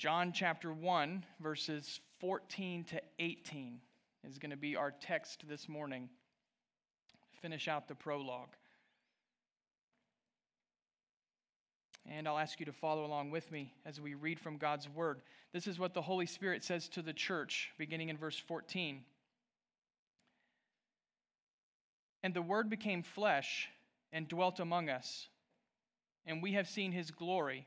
John chapter 1, verses 14 to 18 is going to be our text this morning. Finish out the prologue. And I'll ask you to follow along with me as we read from God's word. This is what the Holy Spirit says to the church, beginning in verse 14. And the word became flesh and dwelt among us, and we have seen his glory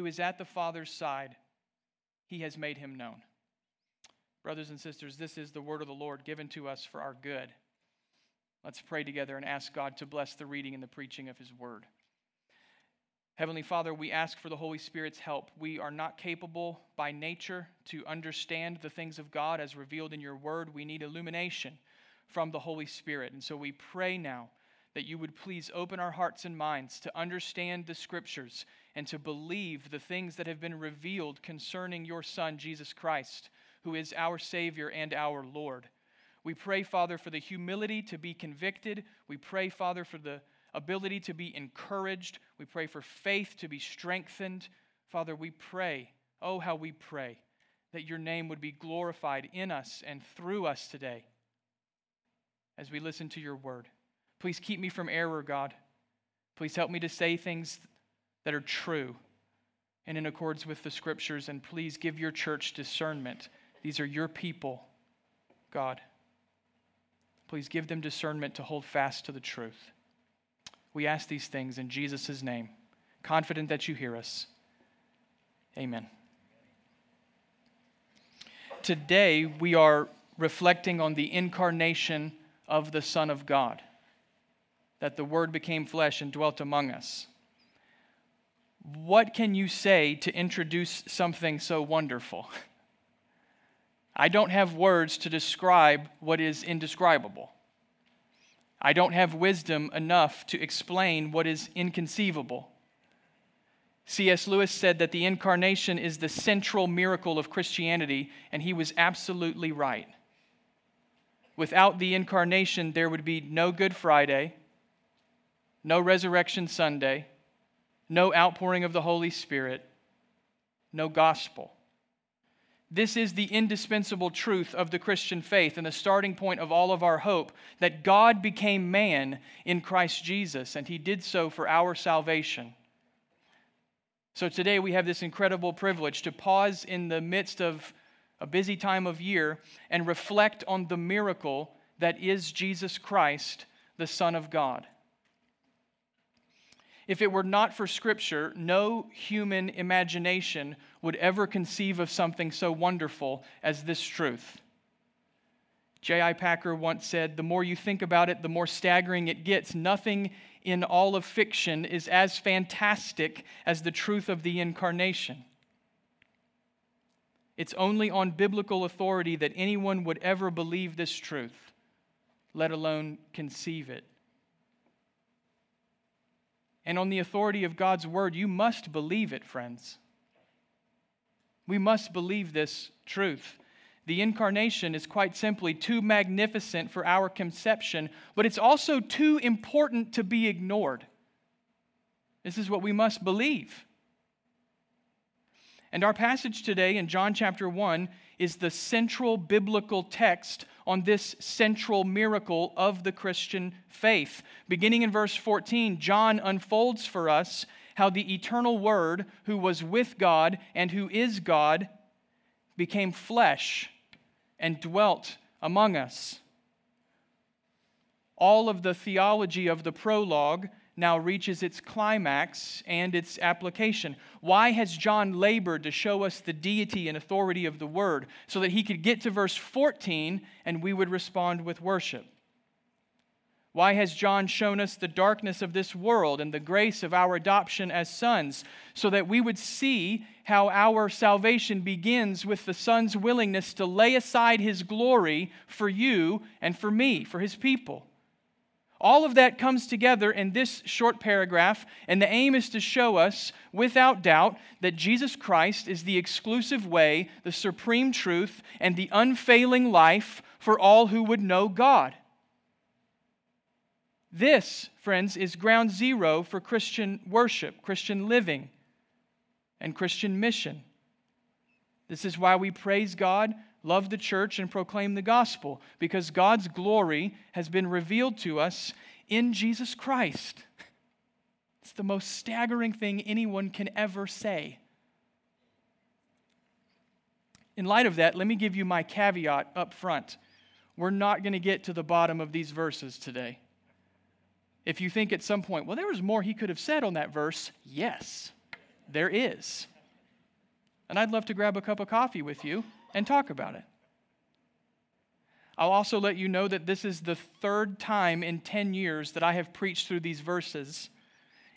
who is at the Father's side, he has made him known. Brothers and sisters, this is the word of the Lord given to us for our good. Let's pray together and ask God to bless the reading and the preaching of his word. Heavenly Father, we ask for the Holy Spirit's help. We are not capable by nature to understand the things of God as revealed in your word. We need illumination from the Holy Spirit. And so we pray now that you would please open our hearts and minds to understand the scriptures and to believe the things that have been revealed concerning your Son, Jesus Christ, who is our Savior and our Lord. We pray, Father, for the humility to be convicted. We pray, Father, for the ability to be encouraged. We pray for faith to be strengthened. Father, we pray, oh, how we pray, that your name would be glorified in us and through us today as we listen to your word. Please keep me from error, God. Please help me to say things that are true and in accordance with the scriptures. And please give your church discernment. These are your people, God. Please give them discernment to hold fast to the truth. We ask these things in Jesus' name, confident that you hear us. Amen. Today, we are reflecting on the incarnation of the Son of God, that the Word became flesh and dwelt among us what can you say to introduce something so wonderful? I don't have words to describe what is indescribable. I don't have wisdom enough to explain what is inconceivable. C.S. Lewis said that the incarnation is the central miracle of Christianity, and he was absolutely right. Without the incarnation, there would be no Good Friday, no Resurrection Sunday, no outpouring of the Holy Spirit, no gospel. This is the indispensable truth of the Christian faith and the starting point of all of our hope that God became man in Christ Jesus, and he did so for our salvation. So today we have this incredible privilege to pause in the midst of a busy time of year and reflect on the miracle that is Jesus Christ, the Son of God. If it were not for Scripture, no human imagination would ever conceive of something so wonderful as this truth. J.I. Packer once said, The more you think about it, the more staggering it gets. Nothing in all of fiction is as fantastic as the truth of the incarnation. It's only on biblical authority that anyone would ever believe this truth, let alone conceive it and on the authority of God's word, you must believe it, friends. We must believe this truth. The incarnation is quite simply too magnificent for our conception, but it's also too important to be ignored. This is what we must believe. And our passage today in John chapter 1 is the central biblical text on this central miracle of the Christian faith. Beginning in verse 14, John unfolds for us how the eternal Word, who was with God and who is God, became flesh and dwelt among us. All of the theology of the prologue now reaches its climax and its application. Why has John labored to show us the deity and authority of the Word so that he could get to verse 14 and we would respond with worship? Why has John shown us the darkness of this world and the grace of our adoption as sons, so that we would see how our salvation begins with the Son's willingness to lay aside his glory for you and for me, for his people? All of that comes together in this short paragraph, and the aim is to show us, without doubt, that Jesus Christ is the exclusive way, the supreme truth, and the unfailing life for all who would know God. This, friends, is ground zero for Christian worship, Christian living, and Christian mission. This is why we praise God love the church, and proclaim the gospel because God's glory has been revealed to us in Jesus Christ. It's the most staggering thing anyone can ever say. In light of that, let me give you my caveat up front. We're not going to get to the bottom of these verses today. If you think at some point, well, there was more he could have said on that verse, yes, there is. And I'd love to grab a cup of coffee with you and talk about it. I'll also let you know that this is the third time in 10 years that I have preached through these verses,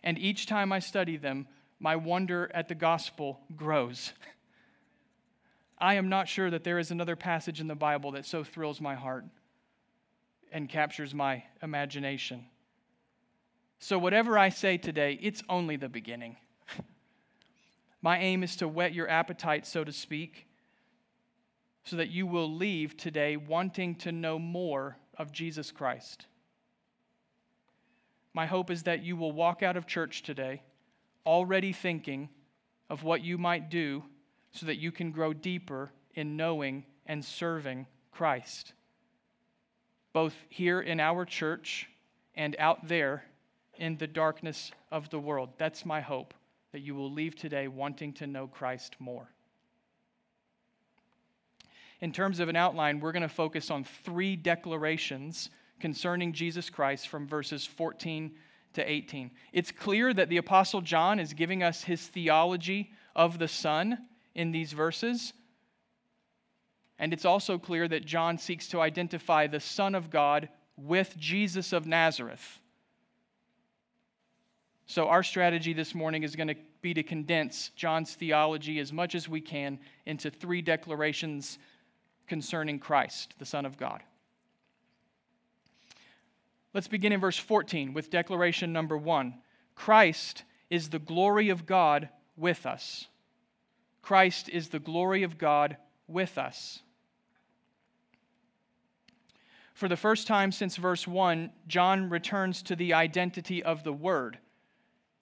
and each time I study them, my wonder at the gospel grows. I am not sure that there is another passage in the Bible that so thrills my heart and captures my imagination. So, whatever I say today, it's only the beginning. my aim is to whet your appetite, so to speak so that you will leave today wanting to know more of Jesus Christ. My hope is that you will walk out of church today already thinking of what you might do so that you can grow deeper in knowing and serving Christ, both here in our church and out there in the darkness of the world. That's my hope, that you will leave today wanting to know Christ more in terms of an outline, we're going to focus on three declarations concerning Jesus Christ from verses 14 to 18. It's clear that the Apostle John is giving us his theology of the Son in these verses. And it's also clear that John seeks to identify the Son of God with Jesus of Nazareth. So, our strategy this morning is going to be to condense John's theology as much as we can into three declarations concerning Christ, the Son of God. Let's begin in verse 14 with declaration number one Christ is the glory of God with us. Christ is the glory of God with us. For the first time since verse 1, John returns to the identity of the Word.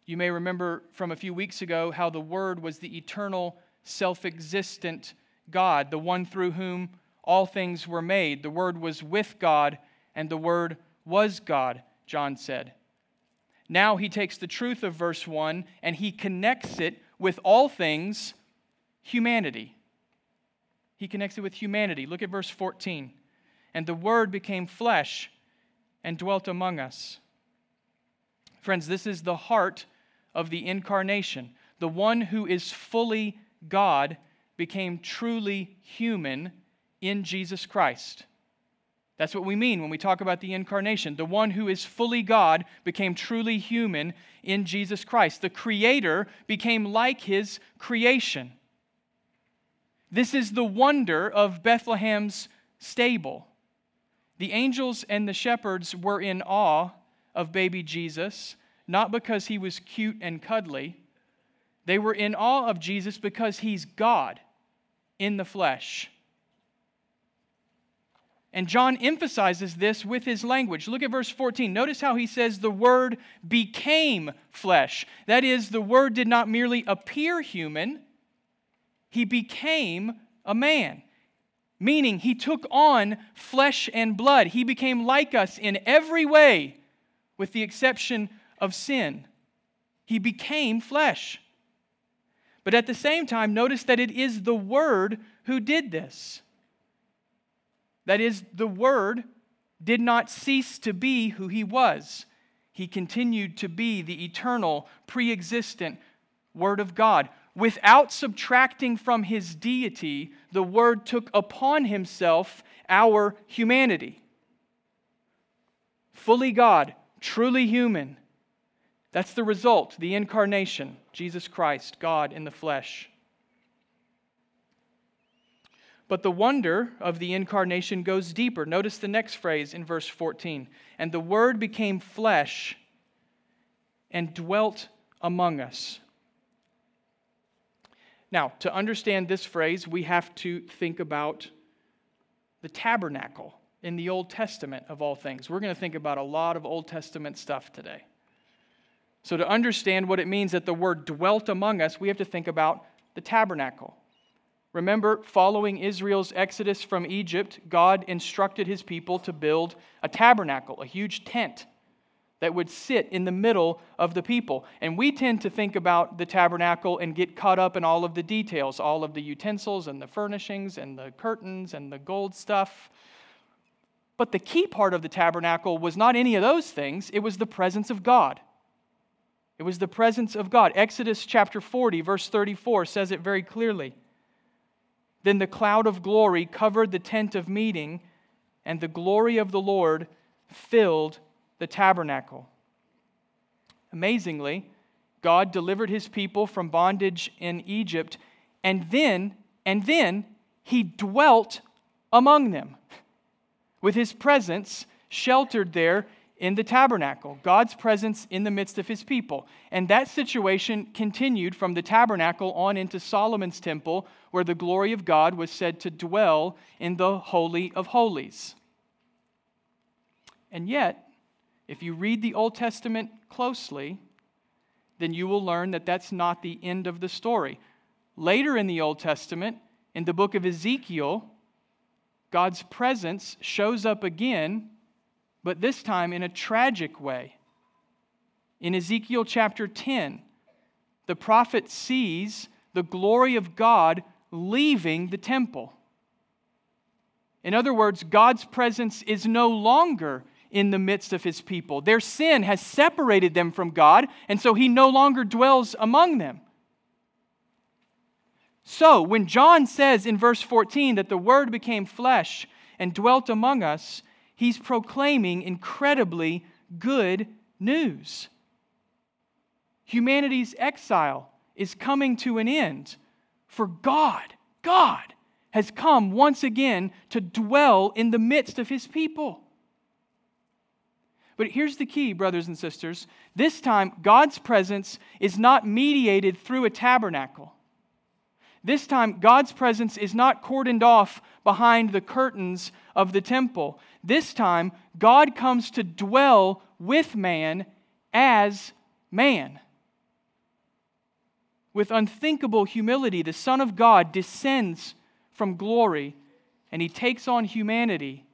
You may remember from a few weeks ago how the Word was the eternal, self existent God, the one through whom all things were made. The Word was with God, and the Word was God, John said. Now he takes the truth of verse 1 and he connects it with all things humanity. He connects it with humanity. Look at verse 14. And the Word became flesh and dwelt among us. Friends, this is the heart of the incarnation. The one who is fully God became truly human in Jesus Christ. That's what we mean when we talk about the incarnation. The one who is fully God became truly human in Jesus Christ. The Creator became like His creation. This is the wonder of Bethlehem's stable. The angels and the shepherds were in awe of baby Jesus, not because he was cute and cuddly. They were in awe of Jesus because he's God in the flesh. And John emphasizes this with his language. Look at verse 14. Notice how he says the Word became flesh. That is, the Word did not merely appear human, he became a man. Meaning, he took on flesh and blood. He became like us in every way, with the exception of sin. He became flesh. But at the same time, notice that it is the Word who did this. That is, the Word did not cease to be who he was. He continued to be the eternal, pre existent Word of God. Without subtracting from his deity, the Word took upon himself our humanity. fully God, truly human. That's the result, the incarnation, Jesus Christ, God in the flesh. But the wonder of the incarnation goes deeper. Notice the next phrase in verse 14. And the Word became flesh and dwelt among us. Now, to understand this phrase, we have to think about the tabernacle in the Old Testament of all things. We're going to think about a lot of Old Testament stuff today. So, to understand what it means that the word dwelt among us, we have to think about the tabernacle. Remember, following Israel's exodus from Egypt, God instructed his people to build a tabernacle, a huge tent that would sit in the middle of the people. And we tend to think about the tabernacle and get caught up in all of the details, all of the utensils and the furnishings and the curtains and the gold stuff. But the key part of the tabernacle was not any of those things, it was the presence of God. It was the presence of God. Exodus chapter 40, verse 34 says it very clearly. Then the cloud of glory covered the tent of meeting, and the glory of the Lord filled the tabernacle. Amazingly, God delivered his people from bondage in Egypt, and then, and then he dwelt among them with his presence sheltered there in the tabernacle, God's presence in the midst of his people. And that situation continued from the tabernacle on into Solomon's temple, where the glory of God was said to dwell in the Holy of Holies. And yet, if you read the Old Testament closely, then you will learn that that's not the end of the story. Later in the Old Testament, in the book of Ezekiel, God's presence shows up again, but this time in a tragic way. In Ezekiel chapter 10, the prophet sees the glory of God leaving the temple. In other words, God's presence is no longer in the midst of his people. Their sin has separated them from God, and so he no longer dwells among them. So, when John says in verse 14 that the Word became flesh and dwelt among us, he's proclaiming incredibly good news. Humanity's exile is coming to an end, for God, God, has come once again to dwell in the midst of his people. But here's the key, brothers and sisters. This time, God's presence is not mediated through a tabernacle. This time, God's presence is not cordoned off behind the curtains of the temple. This time, God comes to dwell with man as man. With unthinkable humility, the Son of God descends from glory and he takes on humanity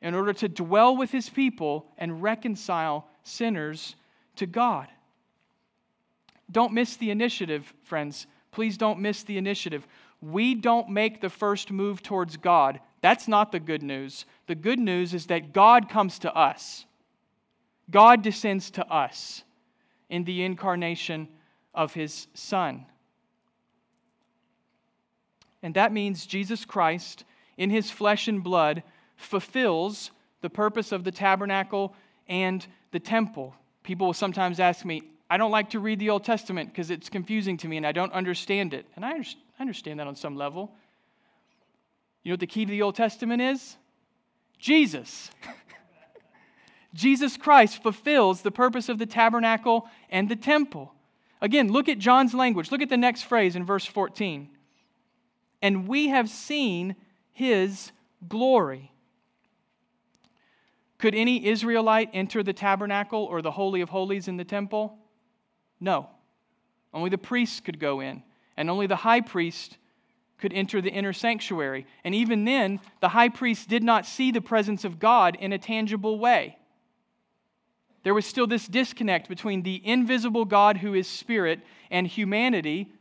in order to dwell with his people and reconcile sinners to God. Don't miss the initiative, friends. Please don't miss the initiative. We don't make the first move towards God. That's not the good news. The good news is that God comes to us. God descends to us in the incarnation of his Son. And that means Jesus Christ, in his flesh and blood, fulfills the purpose of the tabernacle and the temple. People will sometimes ask me, I don't like to read the Old Testament because it's confusing to me and I don't understand it. And I understand that on some level. You know what the key to the Old Testament is? Jesus. Jesus Christ fulfills the purpose of the tabernacle and the temple. Again, look at John's language. Look at the next phrase in verse 14. And we have seen his glory could any Israelite enter the tabernacle or the Holy of Holies in the temple? No. Only the priests could go in, and only the high priest could enter the inner sanctuary. And even then, the high priest did not see the presence of God in a tangible way. There was still this disconnect between the invisible God who is spirit and humanity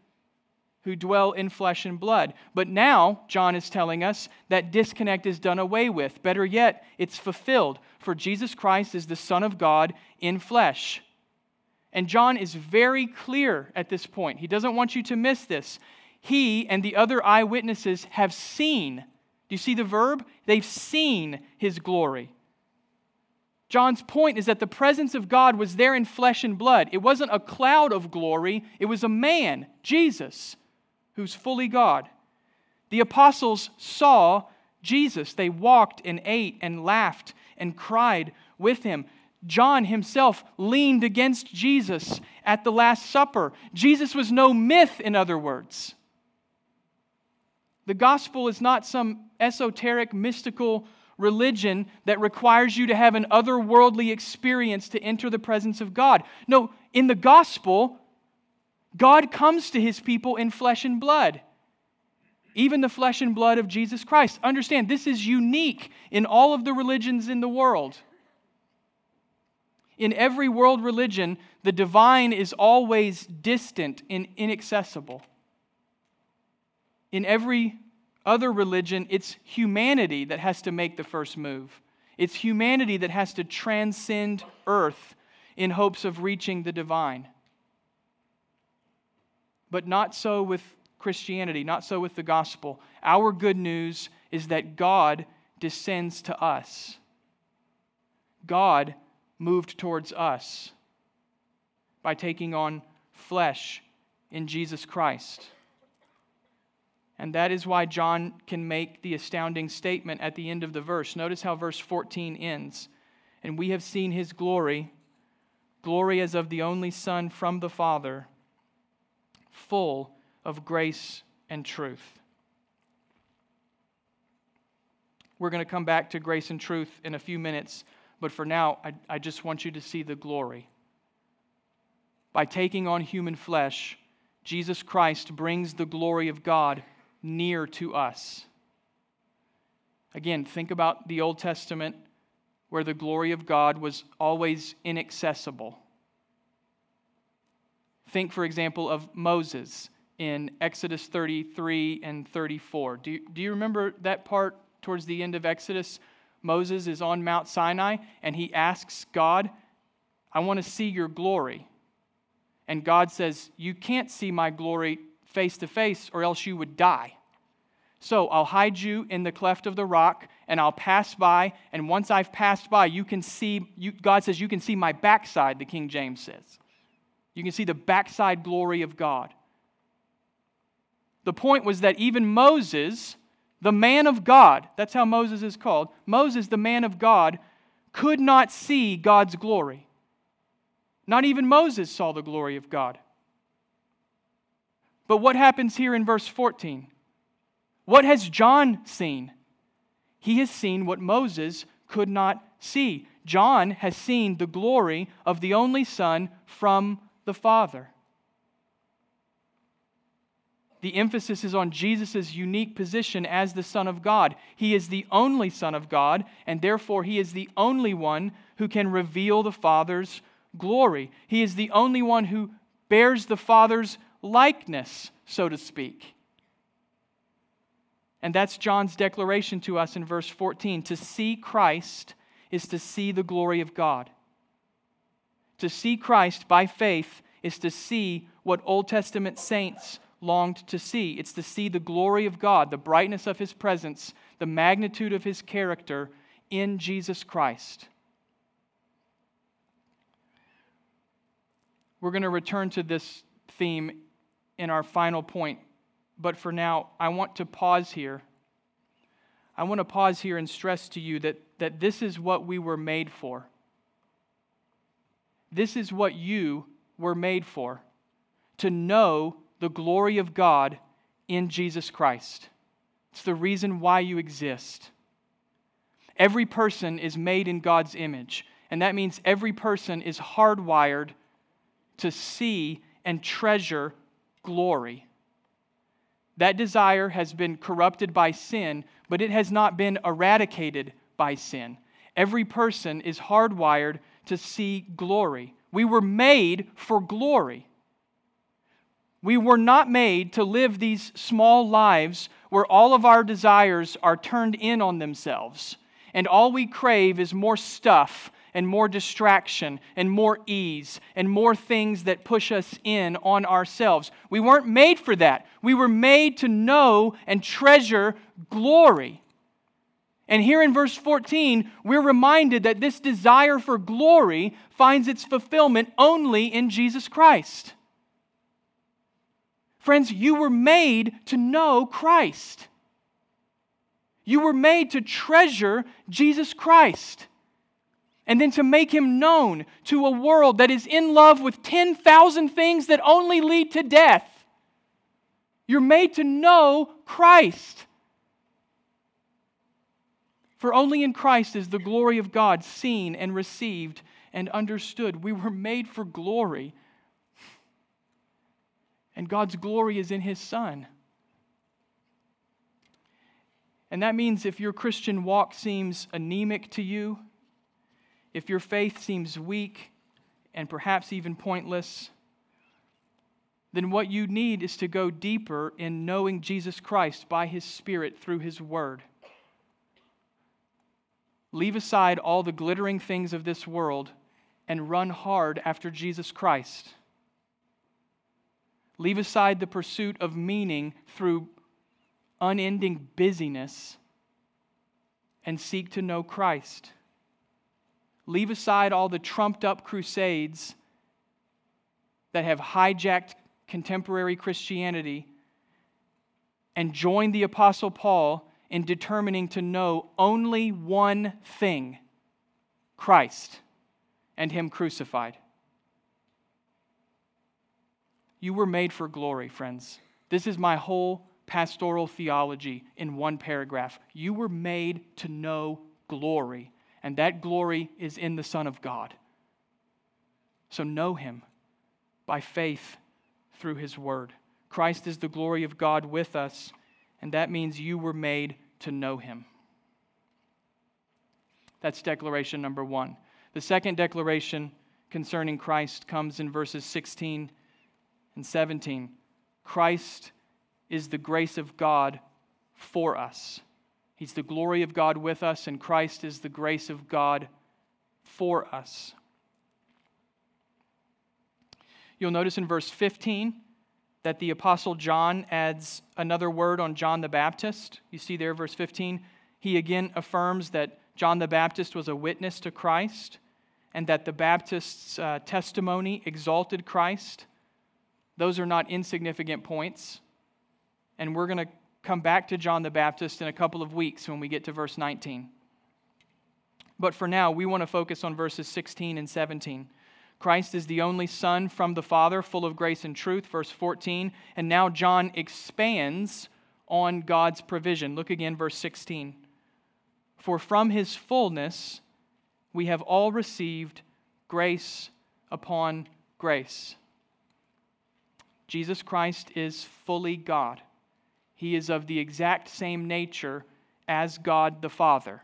who dwell in flesh and blood. But now, John is telling us that disconnect is done away with. Better yet, it's fulfilled. For Jesus Christ is the Son of God in flesh. And John is very clear at this point. He doesn't want you to miss this. He and the other eyewitnesses have seen. Do you see the verb? They've seen his glory. John's point is that the presence of God was there in flesh and blood. It wasn't a cloud of glory, it was a man, Jesus, who's fully God. The apostles saw Jesus. They walked and ate and laughed and cried with him. John himself leaned against Jesus at the Last Supper. Jesus was no myth, in other words. The gospel is not some esoteric, mystical religion that requires you to have an otherworldly experience to enter the presence of God. No, in the gospel, God comes to his people in flesh and blood, even the flesh and blood of Jesus Christ. Understand, this is unique in all of the religions in the world. In every world religion, the divine is always distant and inaccessible. In every other religion, it's humanity that has to make the first move. It's humanity that has to transcend earth in hopes of reaching the divine. But not so with Christianity, not so with the gospel. Our good news is that God descends to us. God moved towards us by taking on flesh in Jesus Christ. And that is why John can make the astounding statement at the end of the verse. Notice how verse 14 ends. And we have seen his glory, glory as of the only Son from the Father, full of grace and truth. We're going to come back to grace and truth in a few minutes, but for now, I, I just want you to see the glory. By taking on human flesh, Jesus Christ brings the glory of God near to us. Again, think about the Old Testament where the glory of God was always inaccessible. Think, for example, of Moses in Exodus 33 and 34. Do you, do you remember that part towards the end of Exodus? Moses is on Mount Sinai and he asks God, I want to see your glory. And God says, You can't see my glory face to face, or else you would die. So I'll hide you in the cleft of the rock, and I'll pass by. And once I've passed by, you can see, you, God says, you can see my backside, the King James says. You can see the backside glory of God. The point was that even Moses, the man of God, that's how Moses is called, Moses, the man of God, could not see God's glory. Not even Moses saw the glory of God. But what happens here in verse 14? What has John seen? He has seen what Moses could not see. John has seen the glory of the only Son from the Father. The emphasis is on Jesus' unique position as the Son of God. He is the only Son of God, and therefore he is the only one who can reveal the Father's glory. He is the only one who bears the Father's likeness, so to speak. And that's John's declaration to us in verse 14. To see Christ is to see the glory of God. To see Christ by faith is to see what Old Testament saints longed to see. It's to see the glory of God, the brightness of his presence, the magnitude of his character in Jesus Christ. We're going to return to this theme in our final point. But for now, I want to pause here. I want to pause here and stress to you that, that this is what we were made for. This is what you were made for to know the glory of God in Jesus Christ. It's the reason why you exist. Every person is made in God's image, and that means every person is hardwired to see and treasure glory. That desire has been corrupted by sin, but it has not been eradicated by sin. Every person is hardwired to see glory. We were made for glory. We were not made to live these small lives where all of our desires are turned in on themselves and all we crave is more stuff and more distraction and more ease and more things that push us in on ourselves. We weren't made for that. We were made to know and treasure glory. And here in verse 14, we're reminded that this desire for glory finds its fulfillment only in Jesus Christ. Friends, you were made to know Christ. You were made to treasure Jesus Christ and then to make him known to a world that is in love with 10,000 things that only lead to death. You're made to know Christ. For only in Christ is the glory of God seen and received and understood. We were made for glory. And God's glory is in His Son. And that means if your Christian walk seems anemic to you, if your faith seems weak and perhaps even pointless, then what you need is to go deeper in knowing Jesus Christ by His Spirit through His Word. Leave aside all the glittering things of this world and run hard after Jesus Christ. Leave aside the pursuit of meaning through unending busyness and seek to know Christ. Leave aside all the trumped up crusades that have hijacked contemporary Christianity and join the Apostle Paul in determining to know only one thing Christ and Him crucified. You were made for glory, friends. This is my whole pastoral theology in one paragraph. You were made to know glory, and that glory is in the Son of God. So know Him by faith through His Word. Christ is the glory of God with us, and that means you were made to know Him. That's declaration number one. The second declaration concerning Christ comes in verses 16 and 17. Christ is the grace of God for us. He's the glory of God with us, and Christ is the grace of God for us. You'll notice in verse 15 that the Apostle John adds another word on John the Baptist. You see there, verse 15, he again affirms that John the Baptist was a witness to Christ and that the Baptist's uh, testimony exalted Christ. Those are not insignificant points. And we're going to come back to John the Baptist in a couple of weeks when we get to verse 19. But for now, we want to focus on verses 16 and 17. Christ is the only Son from the Father, full of grace and truth, verse 14. And now John expands on God's provision. Look again, verse 16. For from his fullness we have all received grace upon grace. Jesus Christ is fully God. He is of the exact same nature as God the Father.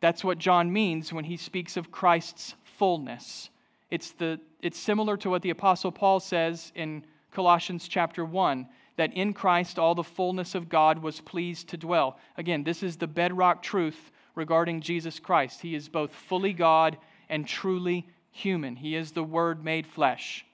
That's what John means when he speaks of Christ's fullness. It's, the, it's similar to what the Apostle Paul says in Colossians chapter 1 that in Christ all the fullness of God was pleased to dwell. Again, this is the bedrock truth regarding Jesus Christ. He is both fully God and truly human, He is the Word made flesh.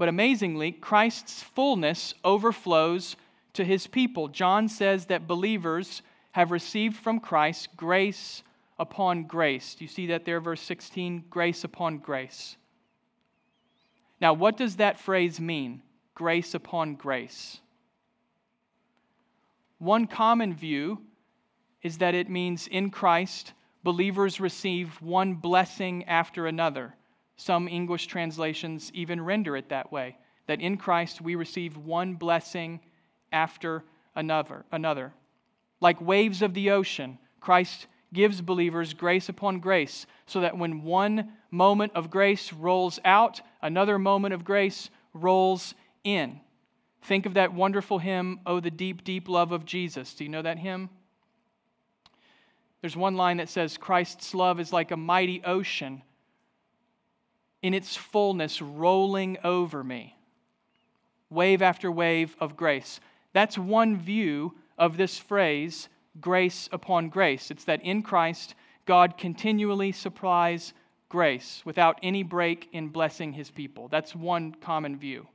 But amazingly, Christ's fullness overflows to his people. John says that believers have received from Christ grace upon grace. Do you see that there, verse 16? Grace upon grace. Now, what does that phrase mean? Grace upon grace. One common view is that it means in Christ, believers receive one blessing after another. Some English translations even render it that way that in Christ we receive one blessing after another. another. Like waves of the ocean, Christ gives believers grace upon grace, so that when one moment of grace rolls out, another moment of grace rolls in. Think of that wonderful hymn, Oh, the Deep, Deep Love of Jesus. Do you know that hymn? There's one line that says, Christ's love is like a mighty ocean in its fullness rolling over me. Wave after wave of grace. That's one view of this phrase, grace upon grace. It's that in Christ, God continually supplies grace without any break in blessing his people. That's one common view.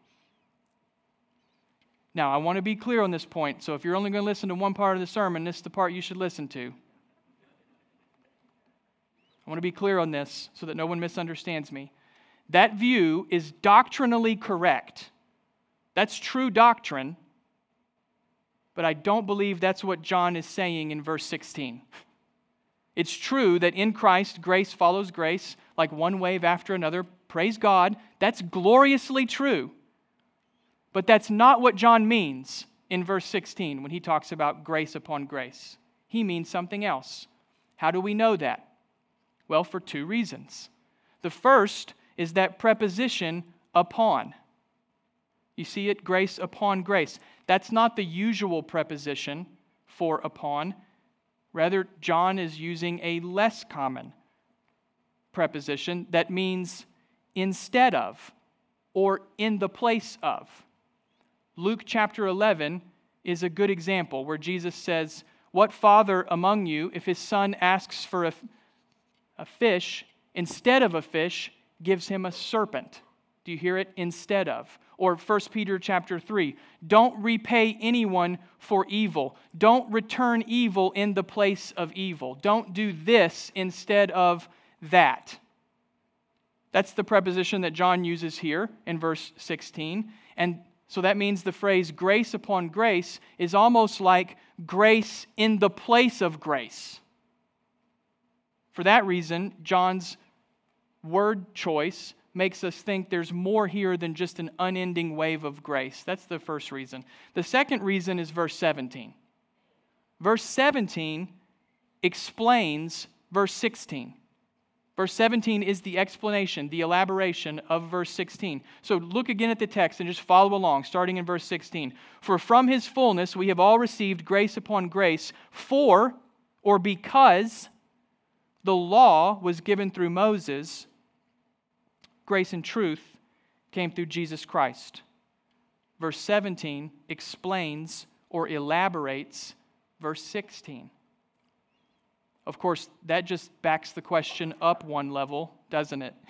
Now, I want to be clear on this point, so if you're only going to listen to one part of the sermon, this is the part you should listen to. I want to be clear on this so that no one misunderstands me. That view is doctrinally correct. That's true doctrine, but I don't believe that's what John is saying in verse 16. It's true that in Christ, grace follows grace like one wave after another. Praise God. That's gloriously true. But that's not what John means in verse 16 when he talks about grace upon grace. He means something else. How do we know that? Well, for two reasons. The first is that preposition upon. You see it, grace upon grace. That's not the usual preposition for upon. Rather, John is using a less common preposition that means instead of or in the place of. Luke chapter 11 is a good example where Jesus says, What father among you, if his son asks for a, a fish, instead of a fish, gives him a serpent? Do you hear it? Instead of. Or 1 Peter chapter 3, don't repay anyone for evil. Don't return evil in the place of evil. Don't do this instead of that. That's the preposition that John uses here in verse 16. And so that means the phrase grace upon grace is almost like grace in the place of grace. For that reason, John's word choice makes us think there's more here than just an unending wave of grace. That's the first reason. The second reason is verse 17. Verse 17 explains verse 16. Verse 17 is the explanation, the elaboration of verse 16. So look again at the text and just follow along, starting in verse 16. For from his fullness we have all received grace upon grace, for or because the law was given through Moses, grace and truth came through Jesus Christ. Verse 17 explains or elaborates verse 16. Of course, that just backs the question up one level, doesn't it?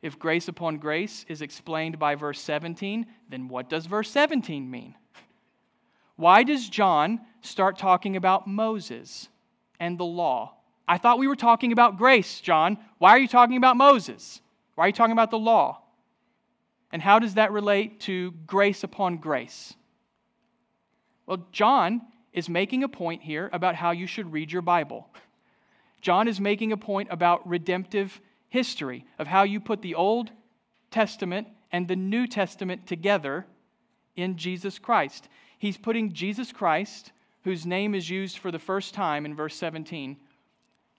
If grace upon grace is explained by verse 17, then what does verse 17 mean? Why does John start talking about Moses and the law? I thought we were talking about grace, John. Why are you talking about Moses? Why are you talking about the law? And how does that relate to grace upon grace? Well, John is making a point here about how you should read your Bible. John is making a point about redemptive history, of how you put the Old Testament and the New Testament together in Jesus Christ. He's putting Jesus Christ, whose name is used for the first time in verse 17.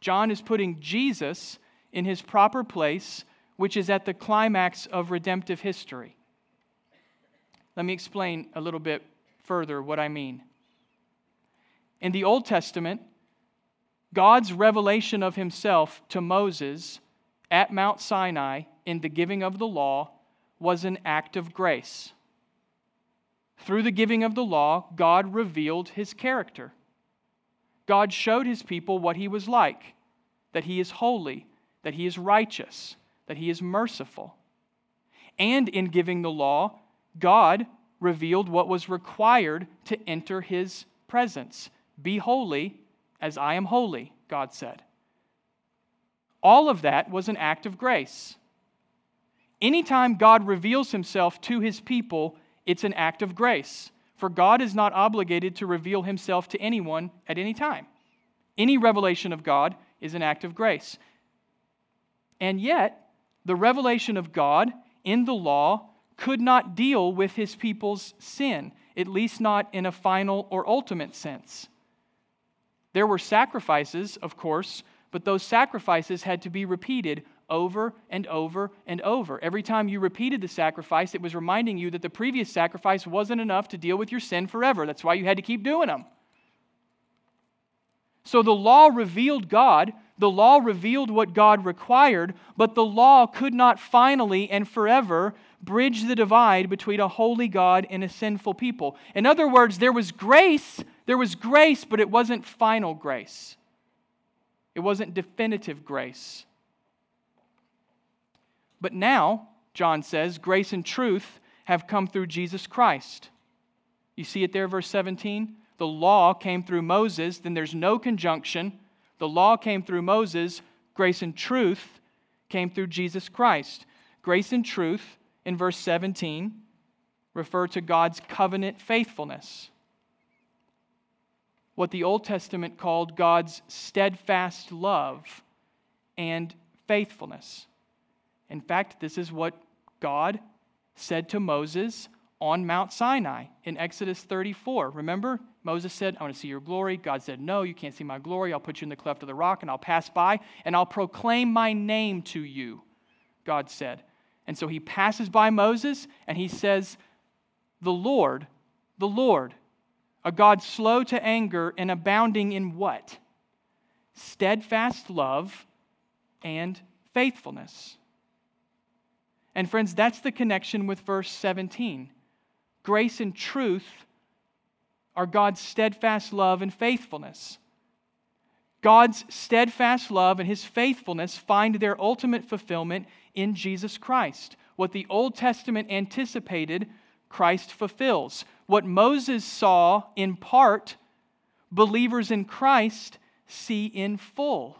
John is putting Jesus in his proper place, which is at the climax of redemptive history. Let me explain a little bit further what I mean. In the Old Testament, God's revelation of himself to Moses at Mount Sinai in the giving of the law was an act of grace. Through the giving of the law, God revealed his character. God showed his people what he was like that he is holy, that he is righteous, that he is merciful. And in giving the law, God revealed what was required to enter his presence. Be holy as I am holy, God said. All of that was an act of grace. Anytime God reveals himself to his people, it's an act of grace. For God is not obligated to reveal himself to anyone at any time. Any revelation of God is an act of grace. And yet, the revelation of God in the law could not deal with his people's sin, at least not in a final or ultimate sense. There were sacrifices, of course, but those sacrifices had to be repeated over and over and over. Every time you repeated the sacrifice, it was reminding you that the previous sacrifice wasn't enough to deal with your sin forever. That's why you had to keep doing them. So the law revealed God, the law revealed what God required, but the law could not finally and forever bridge the divide between a holy God and a sinful people. In other words, there was grace, there was grace, but it wasn't final grace. It wasn't definitive grace. But now, John says, grace and truth have come through Jesus Christ. You see it there, verse 17? The law came through Moses, then there's no conjunction. The law came through Moses, grace and truth came through Jesus Christ. Grace and truth in verse 17 refer to God's covenant faithfulness. What the Old Testament called God's steadfast love and faithfulness. In fact, this is what God said to Moses on Mount Sinai in Exodus 34. Remember, Moses said, I want to see your glory. God said, No, you can't see my glory. I'll put you in the cleft of the rock and I'll pass by and I'll proclaim my name to you, God said. And so he passes by Moses and he says, The Lord, the Lord, a God slow to anger and abounding in what? Steadfast love and faithfulness. And friends, that's the connection with verse 17. Grace and truth are God's steadfast love and faithfulness. God's steadfast love and his faithfulness find their ultimate fulfillment in Jesus Christ. What the Old Testament anticipated, Christ fulfills. What Moses saw in part, believers in Christ see in full.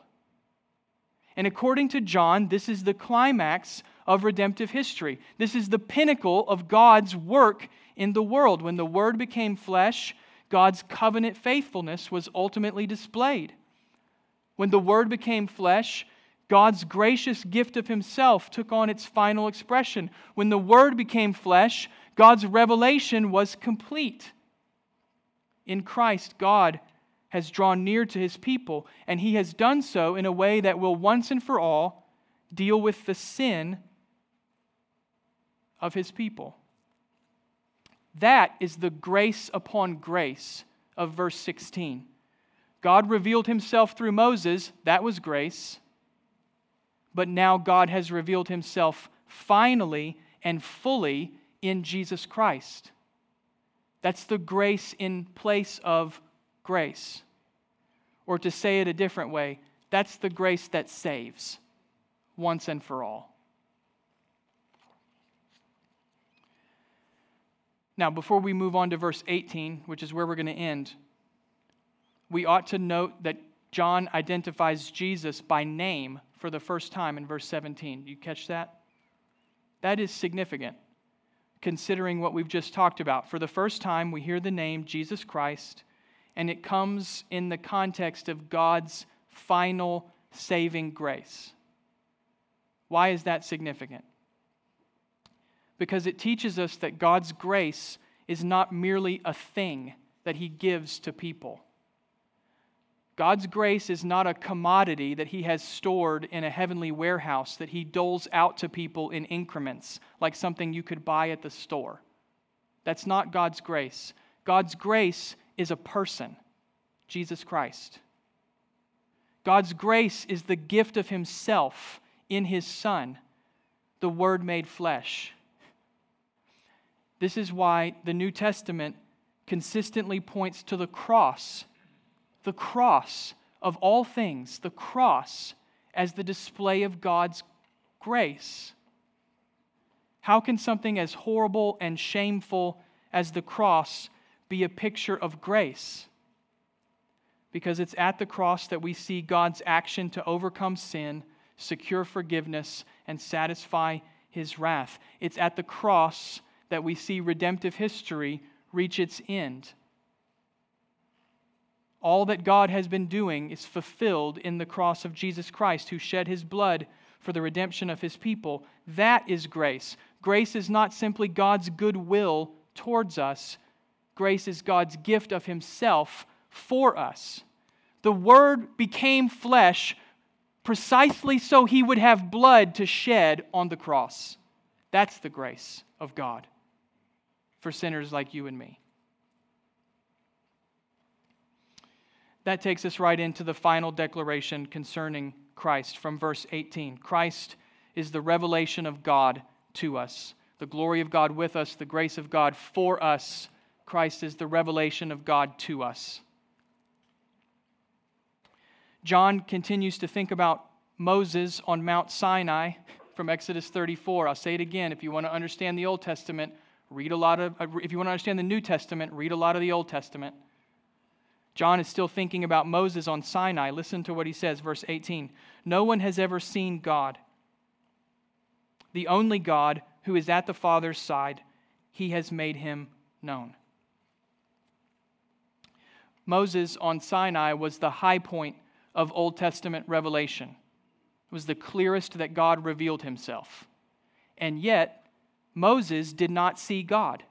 And according to John, this is the climax of redemptive history. This is the pinnacle of God's work in the world. When the Word became flesh, God's covenant faithfulness was ultimately displayed. When the Word became flesh, God's gracious gift of Himself took on its final expression. When the Word became flesh, God's revelation was complete. In Christ, God has drawn near to His people, and He has done so in a way that will once and for all deal with the sin of His people. That is the grace upon grace of verse 16. God revealed himself through Moses, that was grace. But now God has revealed himself finally and fully in Jesus Christ. That's the grace in place of grace. Or to say it a different way, that's the grace that saves once and for all. Now, before we move on to verse 18, which is where we're going to end, we ought to note that John identifies Jesus by name for the first time in verse 17. You catch that? That is significant, considering what we've just talked about. For the first time, we hear the name Jesus Christ, and it comes in the context of God's final saving grace. Why is that significant? Because it teaches us that God's grace is not merely a thing that He gives to people. God's grace is not a commodity that He has stored in a heavenly warehouse that He doles out to people in increments, like something you could buy at the store. That's not God's grace. God's grace is a person, Jesus Christ. God's grace is the gift of Himself in His Son, the Word made flesh. This is why the New Testament consistently points to the cross, the cross of all things, the cross as the display of God's grace. How can something as horrible and shameful as the cross be a picture of grace? Because it's at the cross that we see God's action to overcome sin, secure forgiveness, and satisfy his wrath. It's at the cross that we see redemptive history reach its end. All that God has been doing is fulfilled in the cross of Jesus Christ, who shed his blood for the redemption of his people. That is grace. Grace is not simply God's goodwill towards us, grace is God's gift of himself for us. The Word became flesh precisely so he would have blood to shed on the cross. That's the grace of God for sinners like you and me. That takes us right into the final declaration concerning Christ from verse 18. Christ is the revelation of God to us, the glory of God with us, the grace of God for us. Christ is the revelation of God to us. John continues to think about Moses on Mount Sinai from Exodus 34. I'll say it again if you want to understand the Old Testament read a lot of, uh, if you want to understand the New Testament, read a lot of the Old Testament. John is still thinking about Moses on Sinai. Listen to what he says, verse 18. No one has ever seen God, the only God who is at the Father's side. He has made him known. Moses on Sinai was the high point of Old Testament revelation. It was the clearest that God revealed himself. And yet, Moses did not see God.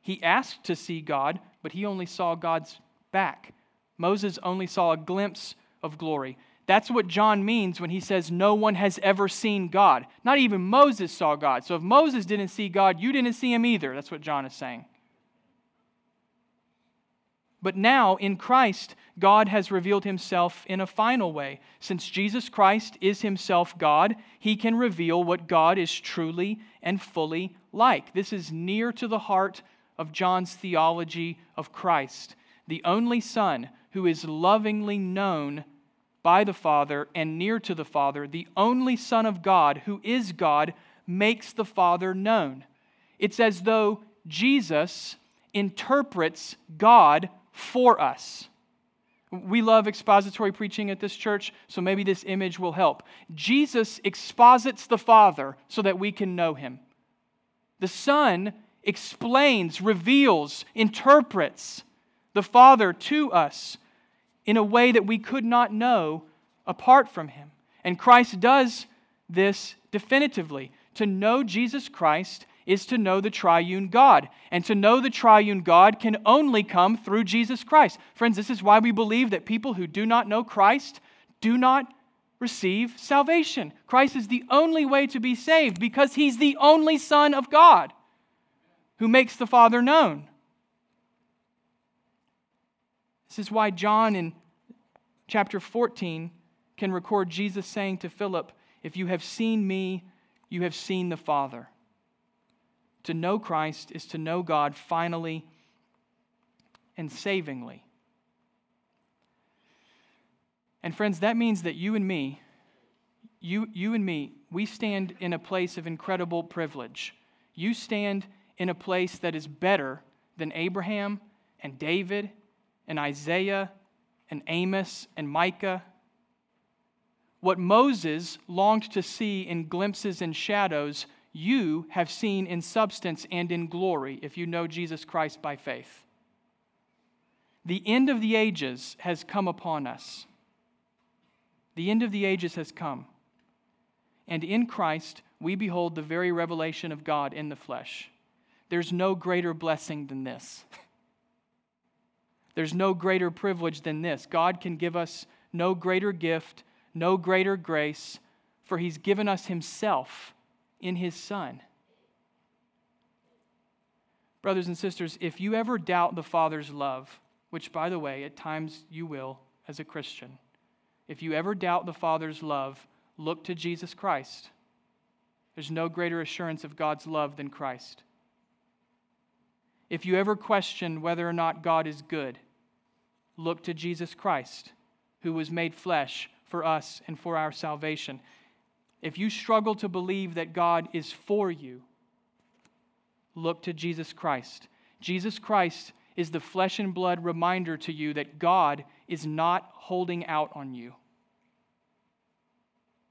He asked to see God, but he only saw God's back. Moses only saw a glimpse of glory. That's what John means when he says, No one has ever seen God. Not even Moses saw God. So if Moses didn't see God, you didn't see him either. That's what John is saying. But now, in Christ, God has revealed himself in a final way. Since Jesus Christ is himself God, he can reveal what God is truly and fully like. This is near to the heart of John's theology of Christ, the only Son who is lovingly known by the Father and near to the Father, the only Son of God who is God, makes the Father known. It's as though Jesus interprets God for us. We love expository preaching at this church, so maybe this image will help. Jesus exposits the Father so that we can know him. The Son explains, reveals, interprets the Father to us in a way that we could not know apart from him. And Christ does this definitively. To know Jesus Christ is to know the triune God. And to know the triune God can only come through Jesus Christ. Friends, this is why we believe that people who do not know Christ do not receive salvation. Christ is the only way to be saved because he's the only Son of God who makes the Father known. This is why John in chapter 14 can record Jesus saying to Philip, If you have seen me, you have seen the Father. To know Christ is to know God finally and savingly. And friends, that means that you and me, you, you and me, we stand in a place of incredible privilege. You stand in a place that is better than Abraham and David and Isaiah and Amos and Micah. What Moses longed to see in glimpses and shadows, you have seen in substance and in glory if you know Jesus Christ by faith. The end of the ages has come upon us. The end of the ages has come. And in Christ, we behold the very revelation of God in the flesh. There's no greater blessing than this. There's no greater privilege than this. God can give us no greater gift, no greater grace, for He's given us Himself in his Son. Brothers and sisters, if you ever doubt the Father's love, which, by the way, at times you will as a Christian, if you ever doubt the Father's love, look to Jesus Christ. There's no greater assurance of God's love than Christ. If you ever question whether or not God is good, look to Jesus Christ, who was made flesh for us and for our salvation. If you struggle to believe that God is for you, look to Jesus Christ. Jesus Christ is the flesh and blood reminder to you that God is not holding out on you.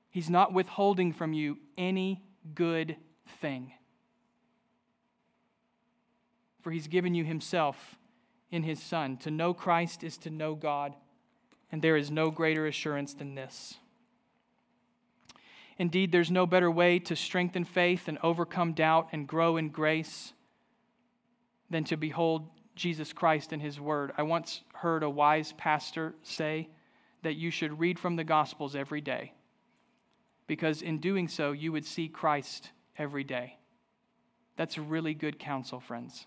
He's not withholding from you any good thing. For he's given you himself in his Son. To know Christ is to know God, and there is no greater assurance than this. Indeed, there's no better way to strengthen faith and overcome doubt and grow in grace than to behold Jesus Christ and His Word. I once heard a wise pastor say that you should read from the Gospels every day, because in doing so, you would see Christ every day. That's really good counsel, friends.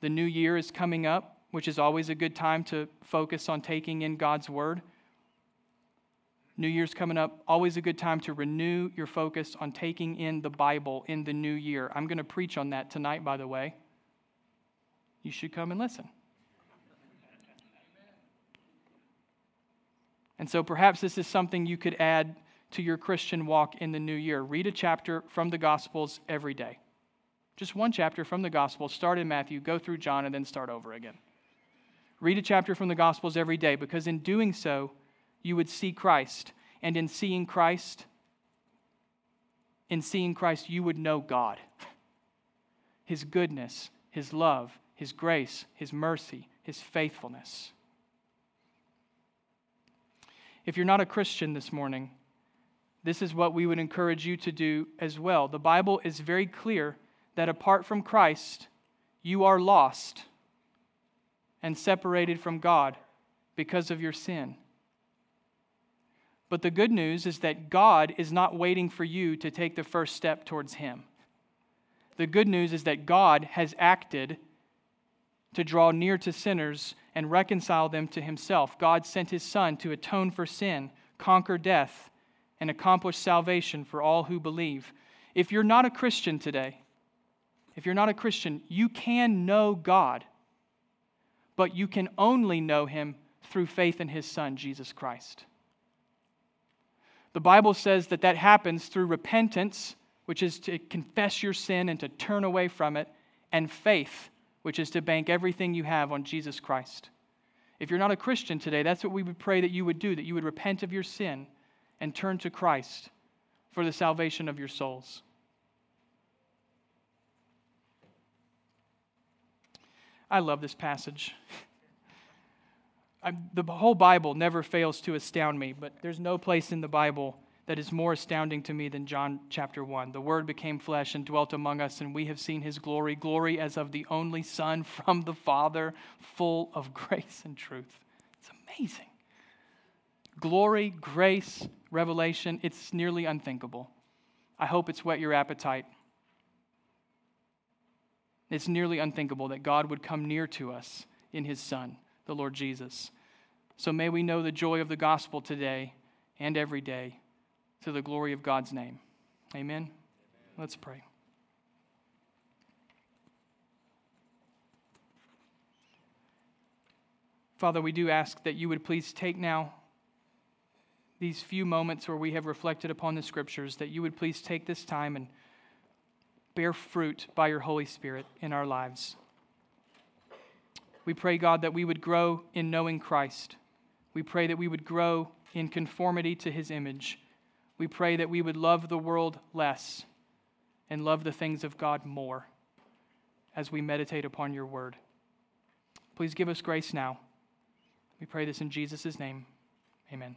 The new year is coming up, which is always a good time to focus on taking in God's Word. New Year's coming up, always a good time to renew your focus on taking in the Bible in the new year. I'm going to preach on that tonight, by the way. You should come and listen. And so perhaps this is something you could add to your Christian walk in the new year. Read a chapter from the Gospels every day. Just one chapter from the Gospel. Start in Matthew, go through John, and then start over again. Read a chapter from the Gospels every day because in doing so, you would see Christ. And in seeing Christ, in seeing Christ, you would know God. His goodness, His love, His grace, His mercy, His faithfulness. If you're not a Christian this morning, this is what we would encourage you to do as well. The Bible is very clear that apart from Christ, you are lost and separated from God because of your sin. But the good news is that God is not waiting for you to take the first step towards Him. The good news is that God has acted to draw near to sinners and reconcile them to Himself. God sent His Son to atone for sin, conquer death, and accomplish salvation for all who believe. If you're not a Christian today, if you're not a Christian, you can know God, but you can only know Him through faith in His Son, Jesus Christ. The Bible says that that happens through repentance, which is to confess your sin and to turn away from it, and faith, which is to bank everything you have on Jesus Christ. If you're not a Christian today, that's what we would pray that you would do, that you would repent of your sin and turn to Christ for the salvation of your souls. I love this passage. I, the whole Bible never fails to astound me, but there's no place in the Bible that is more astounding to me than John chapter 1. The Word became flesh and dwelt among us, and we have seen his glory glory as of the only Son from the Father, full of grace and truth. It's amazing glory, grace, revelation, it's nearly unthinkable. I hope it's whet your appetite. It's nearly unthinkable that God would come near to us in his Son, the Lord Jesus. So may we know the joy of the gospel today and every day to the glory of God's name. Amen. Amen. Let's pray. Father, we do ask that you would please take now these few moments where we have reflected upon the scriptures, that you would please take this time and bear fruit by your Holy Spirit in our lives. We pray, God, that we would grow in knowing Christ. We pray that we would grow in conformity to his image. We pray that we would love the world less and love the things of God more as we meditate upon your word. Please give us grace now. We pray this in Jesus' name. Amen.